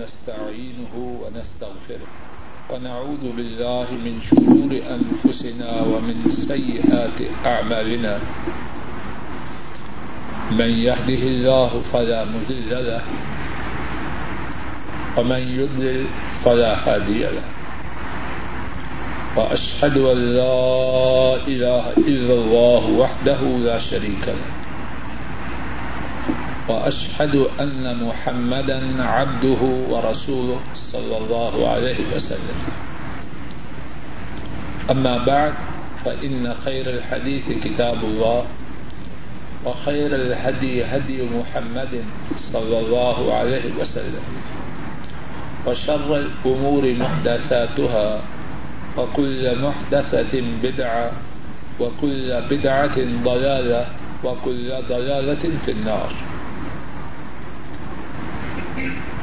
ونستعينه ونستغفره ونعوذ بالله من شرور أنفسنا ومن سيئات أعمالنا. من يهده الله فلا مذل له ومن يضلل فلا هادي له. وأشهد أن لا إله إلا الله وحده لا شريك له. وأشهد أن محمدا عبده ورسوله صلى الله عليه وسلم. أما بعد، فإن خير الحديث كتاب الله، وخير الهدي هدي محمد صلى الله عليه وسلم، وشر الأمور محدثاتها، وكل محدثة بدعة، وكل بدعة ضلالة، وكل ضلالة في النار.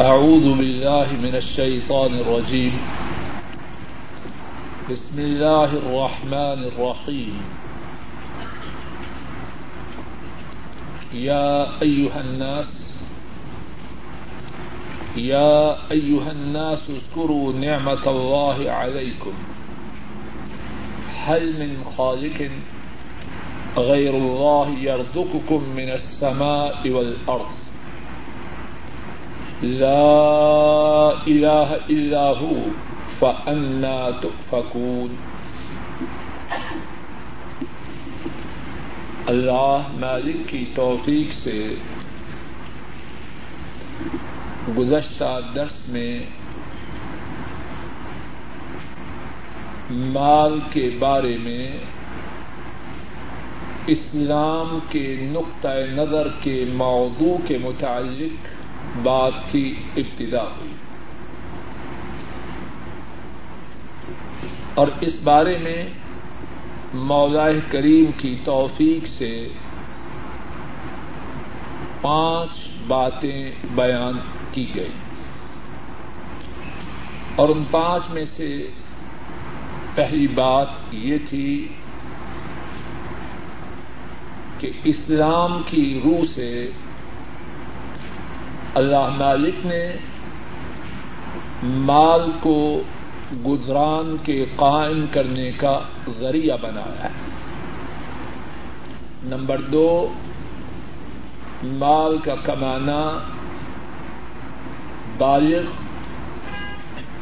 أعوذ بالله من الشيطان الرجيم. بسم الله الرحمن الرحيم. يا أيها الناس، يا أيها الناس اذكروا نعمة الله عليكم. هل من خالق غير الله يرزقكم من السماء والأرض؟ لا إله إلا هو فأنا تؤفكون. اللہ مالک کی توفیق سے گزشتہ درس میں مال کے بارے میں اسلام کے نقطۂ نظر کے موضوع کے متعلق بات کی ابتدا ہوئی۔ اور اس بارے میں مولا کریم کی توفیق سے پانچ باتیں بیان کی گئی اور ان پانچ میں سے پہلی بات یہ تھی کہ اسلام کی روح سے اللہ مالک نے مال کو گزران کے قائم کرنے کا ذریعہ بنایا ہے۔ نمبر دو، مال کا کمانا بالغ،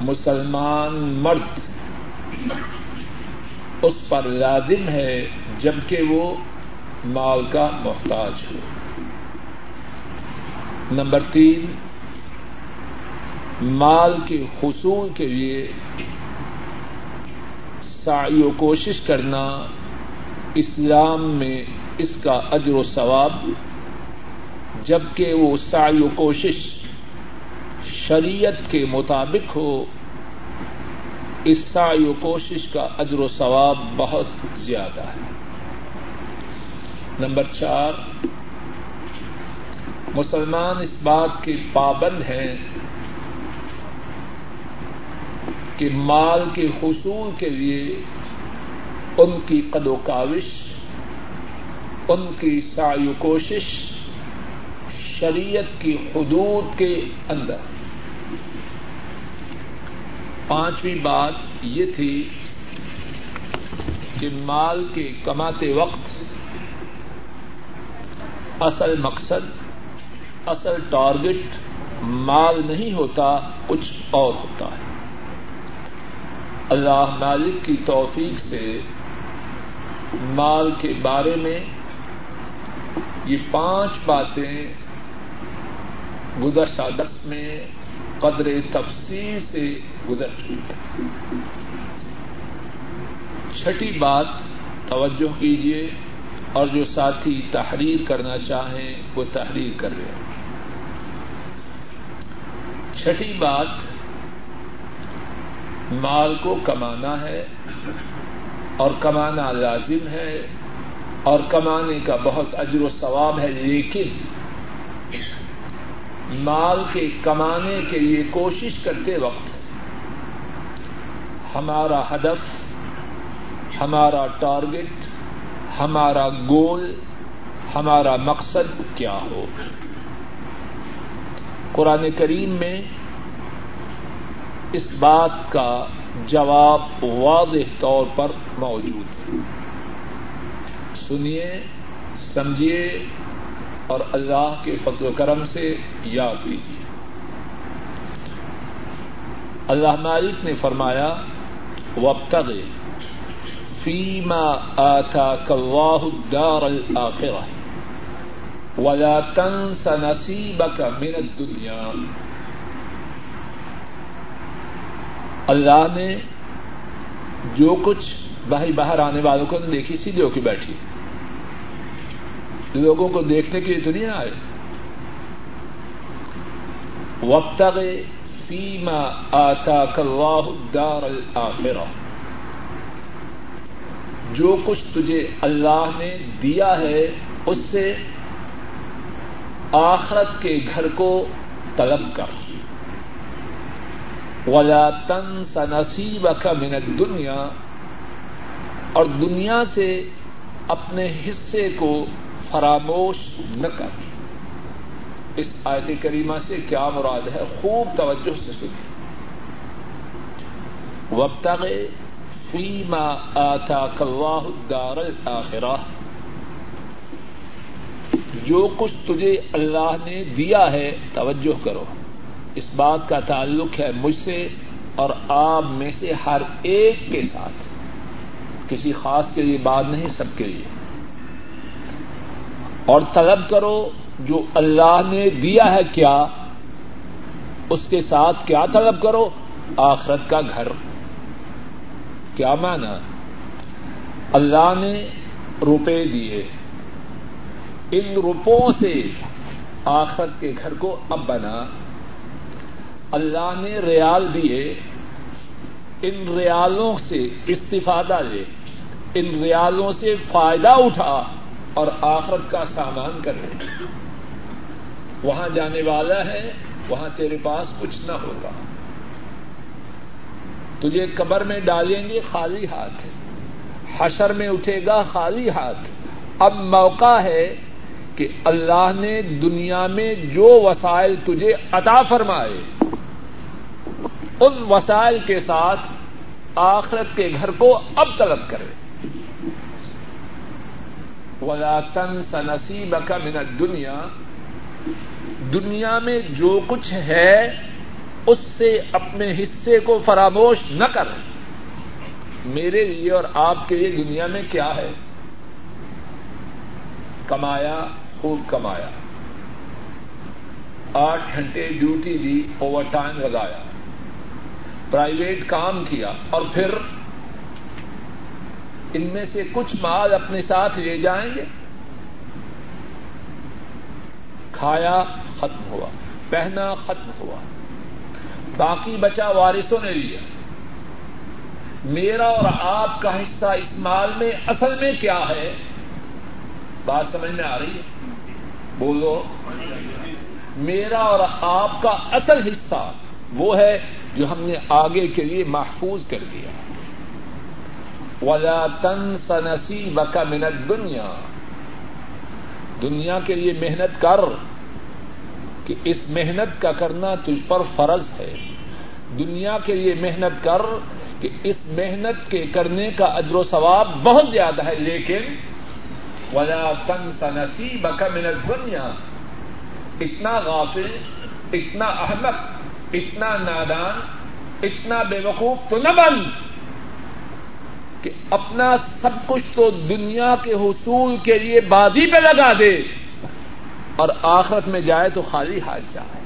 مسلمان مرد اس پر لازم ہے جبکہ وہ مال کا محتاج ہو۔ نمبر تین، مال کے حصول کے لیے سعی و کوشش کرنا اسلام میں اس کا اجر و ثواب، جبکہ وہ سعی و کوشش شریعت کے مطابق ہو، اس سعی و کوشش کا اجر و ثواب بہت زیادہ ہے۔ نمبر چار مسلمان اس بات کے پابند ہیں کہ مال کے حصول کے لیے ان کی قد و کاوش، ان کی سعی و کوشش شریعت کی حدود کے اندر۔ پانچویں بات یہ تھی کہ مال کے کماتے وقت اصل مقصد اصل ٹارگٹ مال نہیں ہوتا، کچھ اور ہوتا ہے۔ اللہ مالک کی توفیق سے مال کے بارے میں یہ پانچ باتیں گزشتہ دس میں قدر تفصیل سے گزر چکی ہے چھٹی بات، توجہ کیجیے اور جو ساتھی تحریر کرنا چاہیں وہ تحریر کر رہے ہیں۔ چھٹی بات مال کو کمانا ہے اور کمانا لازم ہے اور کمانے کا بہت اجر و ثواب ہے، لیکن مال کے کمانے کے لیے کوشش کرتے وقت ہمارا ہدف، ہمارا ٹارگٹ، ہمارا گول، ہمارا مقصد کیا ہو؟ قرآن کریم میں اس بات کا جواب واضح طور پر موجود ہے۔ سنیے، سمجھیے اور اللہ کے فضل و کرم سے یاد کیجیے۔ اللہ مالک نے فرمایا وقت فیما آتا کواہ دار الآخرہ، ولا تنس نصیبك من الدنیا۔ اللہ نے جو کچھ بھائی باہر آنے والوں کو دیکھی سیدھے ہو کے بیٹھی لوگوں کو دیکھنے کے لیے تو نہیں آئے۔ وقت فیما آتا کلواہ دار الآخرہ جو کچھ تجھے اللہ نے دیا ہے، اس سے آخرت کے گھر کو طلب کر۔ ولا تن سنسیب کا منت دنیا اور دنیا سے اپنے حصے کو فراموش نہ کر۔ اس آیت کریمہ سے کیا مراد ہے؟ خوب توجہ سے سنی وقت فیما آتا کلواہ دار الآخرہ جو کچھ تجھے اللہ نے دیا ہے، توجہ کرو۔ اس بات کا تعلق ہے مجھ سے اور آپ میں سے ہر ایک کے ساتھ۔ کسی خاص کے لیے بات نہیں، سب کے لیے۔ اور طلب کرو جو اللہ نے دیا ہے کیا، اس کے ساتھ کیا طلب کرو؟ آخرت کا گھر۔ کیا مانا اللہ نے روپے دیے۔ ان روپوں سے آخرت کے گھر کو اب بنا۔ اللہ نے ریال دیے، ان ریالوں سے استفادہ لے، ان ریالوں سے فائدہ اٹھا اور آخرت کا سامان کر وہاں جانے والا ہے، وہاں تیرے پاس کچھ نہ ہوگا۔ تجھے قبر میں ڈالیں گے، خالی ہاتھ۔ حشر میں اٹھے گا، خالی ہاتھ۔ اب موقع ہے کہ اللہ نے دنیا میں جو وسائل تجھے عطا فرمائے ان وسائل کے ساتھ آخرت کے گھر کو اب طلب کرے۔ ولا تن سنسیب کا من دنیا دنیا میں جو کچھ ہے، اس سے اپنے حصے کو فراموش نہ کر۔ میرے لیے اور آپ کے لیے دنیا میں کیا ہے؟ کمایا، خوب کمایا۔ آٹھ گھنٹے ڈیوٹی دی، اوور ٹائم لگایا۔ پرائیویٹ کام کیا اور پھر ان میں سے کچھ مال اپنے ساتھ لے جائیں گے؟ کھایا ختم ہوا، پہنا ختم ہوا، باقی بچا وارثوں نے لیا۔ میرا اور آپ کا حصہ اس مال میں اصل میں کیا ہے؟ بات سمجھ میں آ رہی ہے؟ بولو۔ میرا اور آپ کا اصل حصہ وہ ہے جو ہم نے آگے کے لیے محفوظ کر دیا۔ ولا تن سنسی بکا منت دنیا دنیا کے لیے محنت کر کہ اس محنت کا کرنا تجھ پر فرض ہے۔ دنیا کے لیے محنت کر کہ اس محنت کے کرنے کا ادر و ثواب بہت زیادہ ہے، لیکن ولا تن سنسی بکا منت دنیا اتنا غافل، اتنا احمد اتنا نادان، اتنا بے وقوف تو نہ بن کہ اپنا سب کچھ تو دنیا کے حصول کے لیے بازی پہ لگا دے اور آخرت میں جائے تو خالی ہاتھ جائے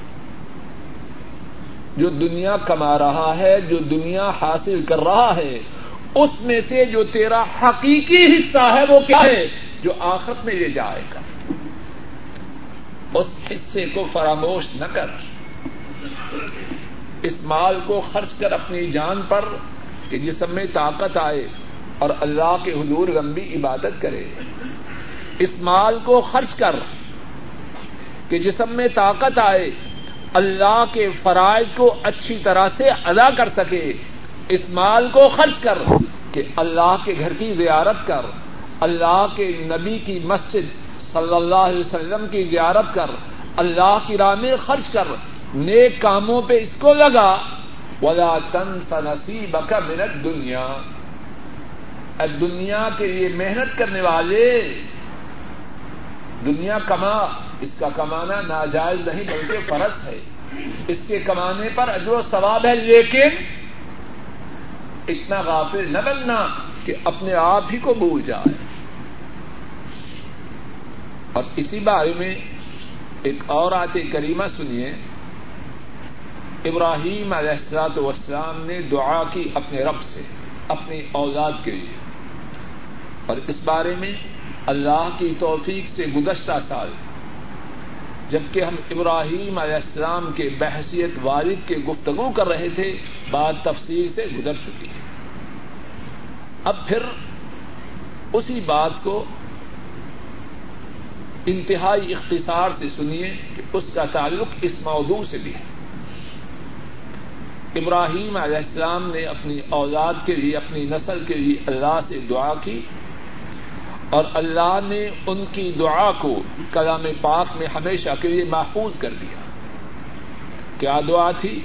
جو دنیا کما رہا ہے، جو دنیا حاصل کر رہا ہے، اس میں سے جو تیرا حقیقی حصہ ہے وہ کیا ہے؟ جو آخرت میں لے جائے گا۔ اس حصے کو فراموش نہ کر۔ اس مال کو خرچ کر اپنی جان پر کہ جسم میں طاقت آئے اور اللہ کے حضور لمبی عبادت کرے۔ اس مال کو خرچ کر کہ جسم میں طاقت آئے، اللہ کے فرائض کو اچھی طرح سے ادا کر سکے۔ اس مال کو خرچ کر کہ اللہ کے گھر کی زیارت کر، اللہ کے نبی کی مسجد صلی اللہ علیہ وسلم کی زیارت کر، اللہ کی راہ میں خرچ کر۔ نیک کاموں پہ اس کو لگا۔ ولا تن سنسی بکا منت دنیا دنیا کے لیے محنت کرنے والے، دنیا کما، اس کا کمانا ناجائز نہیں، بلکہ فرض ہے۔ اس کے کمانے پر اجر و ثواب ہے، لیکن اتنا غافل نہ بننا کہ اپنے آپ ہی کو بھول جائے۔ اور اسی بارے میں ایک اور آتے کریمہ سنیے۔ ابراہیم علیہ السلاط وسلام نے دعا کی اپنے رب سے، اپنی اولاد کے لیے۔ اور اس بارے میں اللہ کی توفیق سے گزشتہ سال، جبکہ ہم ابراہیم علیہ السلام کے بحثیت والد کے گفتگو کر رہے تھے، بات تفصیل سے گزر چکی ہے۔ اب پھر اسی بات کو انتہائی اختصار سے سنیے کہ اس کا تعلق اس موضوع سے بھی ہے۔ ابراہیم علیہ السلام نے اپنی اولاد کے لیے، اپنی نسل کے لیے اللہ سے دعا کی اور اللہ نے ان کی دعا کو کلام پاک میں ہمیشہ کے لیے محفوظ کر دیا۔ کیا دعا تھی؟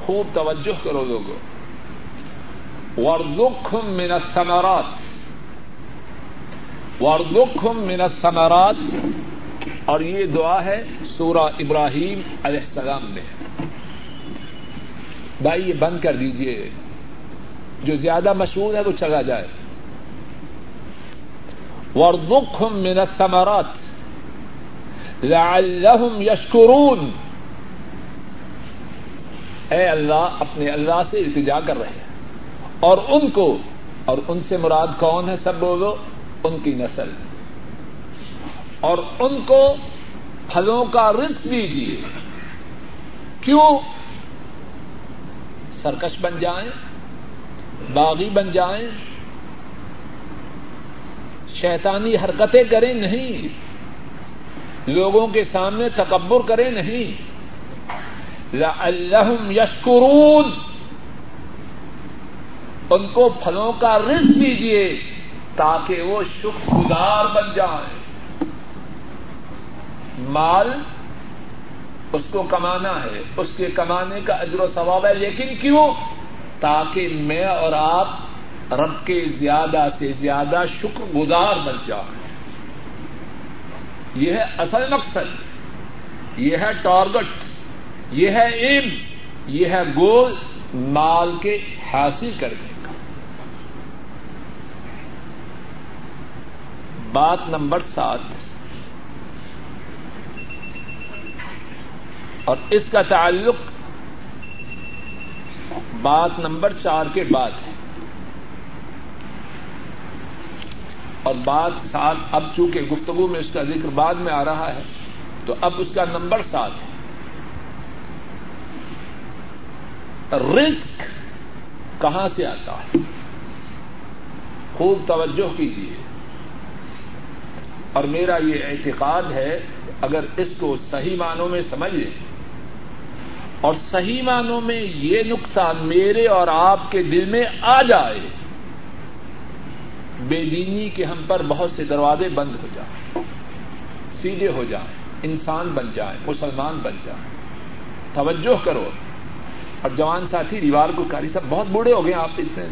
خوب توجہ کرو لوگوں۔ وردخم من الثمرات۔ وردخم من الثمرات۔ اور یہ دعا ہے سورہ ابراہیم علیہ السلام میں۔ بھائی یہ بند کر دیجیے۔ جو زیادہ مشہور ہے وہ چلا جائے۔ وردخم من الثمرات لعلهم يشكرون۔ اے اللہ، اپنے اللہ سے التجا کر رہے ہیں۔ اور ان کو، اور ان سے مراد کون ہے سب بولو ان کی نسل۔ اور ان کو پھلوں کا رزق دیجیے کیوں؟ سرکش بن جائیں، باغی بن جائیں، شیطانی حرکتیں کریں نہیں، لوگوں کے سامنے تکبر کریں نہیں۔ لعلہم یشکرون۔ ان کو پھلوں کا رزق دیجیے تاکہ وہ شکر گزار بن جائیں۔ مال اس کو کمانا ہے، اس کے کمانے کا اجر و ثواب ہے، لیکن کیوں؟ تاکہ میں اور آپ رب کے زیادہ سے زیادہ شکر گزار بن جائیں۔ یہ ہے اصل مقصد، یہ ہے ٹارگٹ یہ ہے ایم یہ ہے گول مال کے حاصل کرنے کا۔ بات نمبر سات۔ اور اس کا تعلق بات نمبر چار کے بعد ہے۔ اور بات سات، اب چونکہ گفتگو میں اس کا ذکر بعد میں آ رہا ہے، تو اب اس کا نمبر سات ہے۔ رسک کہاں سے آتا ہے؟ خوب توجہ کیجیے اور میرا یہ اعتقاد ہے، اگر اس کو صحیح معنوں میں سمجھ لیں اور صحیح معنوں میں یہ نقطہ میرے اور آپ کے دل میں آ جائے، بے دینی کے ہم پر بہت سے دروازے بند ہو جائیں، سیدھے ہو جائیں، انسان بن جائیں، مسلمان بن جائیں۔ توجہ کرو۔ اور جوان ساتھی ریوار کو کاری صاحب بہت بوڑھے ہو گئے آپ اتنے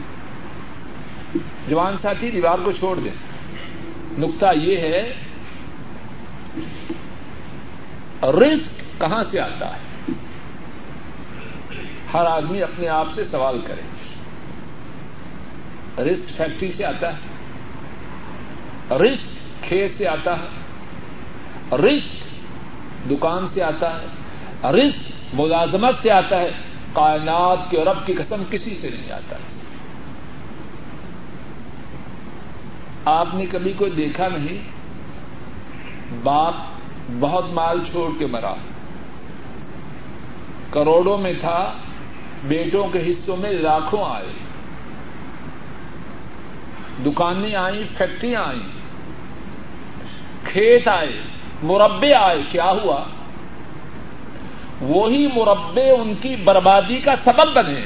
جوان ساتھی ریوار کو چھوڑ دیں۔ نقطہ یہ ہے رسک کہاں سے آتا ہے؟ ہر آدمی اپنے آپ سے سوال کرے۔ رسک فیکٹری سے آتا ہے۔ رسک کھیت سے آتا ہے۔ رسک دکان سے آتا ہے۔ رسک ملازمت سے آتا ہے۔ کائنات کے رب کی قسم کسی سے نہیں آتا۔ ہے آپ نے کبھی کوئی دیکھا نہیں؟ باپ بہت مال چھوڑ کے مرا۔ کروڑوں میں تھا۔ بیٹوں کے حصوں میں لاکھوں آئے۔ دکانیں آئیں، فیکٹریاں آئیں۔ کھیت آئے مربے آئے، کیا ہوا؟ وہی مربے ان کی بربادی کا سبب بنے۔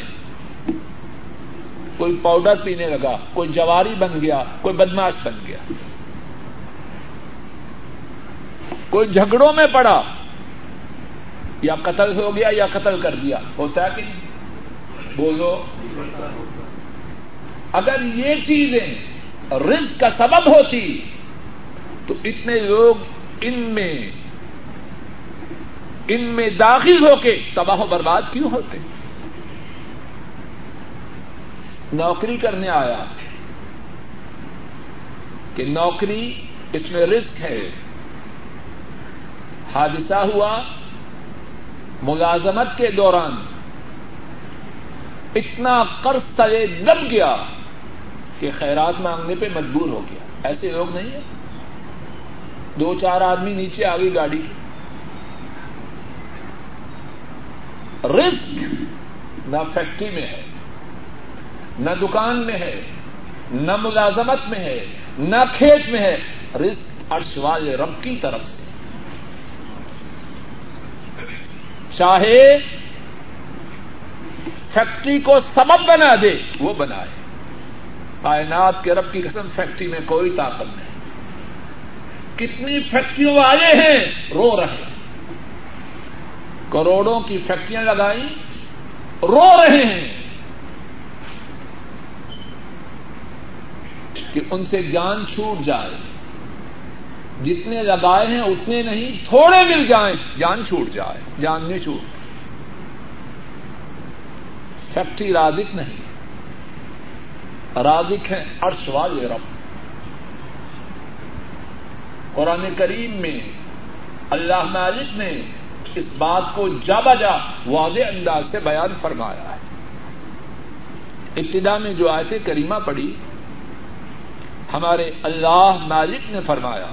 کوئی پاؤڈر پینے لگا، کوئی جواری بن گیا، کوئی بدماش بن گیا۔ کوئی جھگڑوں میں پڑا، یا قتل ہو گیا یا قتل کر دیا، ہوتا ہے کہ نہیں؟ بولو۔ اگر یہ چیزیں رزق کا سبب ہوتی، تو اتنے لوگ ان میں ان میں داخل ہو کے تباہ و برباد کیوں ہوتے؟ نوکری کرنے آیا کہ نوکری اس میں رسک ہے۔ حادثہ ہوا ملازمت کے دوران۔ اتنا قرض تلے دب گیا کہ خیرات مانگنے پہ مجبور ہو گیا۔ ایسے لوگ نہیں ہیں۔ دو چار آدمی نیچے آ گئی گاڑی رسک نہ فیکٹری میں ہے، نہ دکان میں ہے، نہ ملازمت میں ہے، نہ کھیت میں ہے۔ رسک ارشوال رب کی طرف سے۔ چاہے فیکٹری کو سبب بنا دے، وہ بنائے۔ کائنات کے رب کی قسم فیکٹری میں کوئی طاقت نہیں۔ کتنی فیکٹریوں والے ہیں، رو رہے کروڑوں کی فیکٹریاں لگائیں، رو رہے ہیں۔ کہ ان سے جان چھوٹ جائے۔ جتنے لگائے ہیں، اتنے نہیں، تھوڑے مل جائیں، جان چھوٹ جائے، جان نہیں چھوٹ۔ فیکٹری رادک نہیں۔ رادک ہے ارش والے رب۔ قرآن کریم میں اللہ مالک نے اس بات کو جا بجا واضح انداز سے بیان فرمایا ہے۔ ابتدا میں جو آیت کریمہ پڑی ہمارے اللہ مالک نے فرمایا،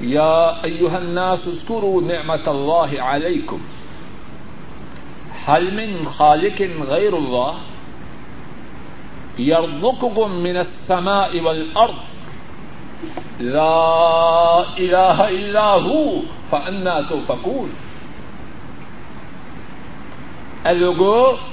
یا ایوہ الناس اذکروا نعمت اللہ علیکم۔ من خالق غیر اللہ يرزقكم من السماء والارض لا الہ الا هو فانا تو فکول اے لوگوں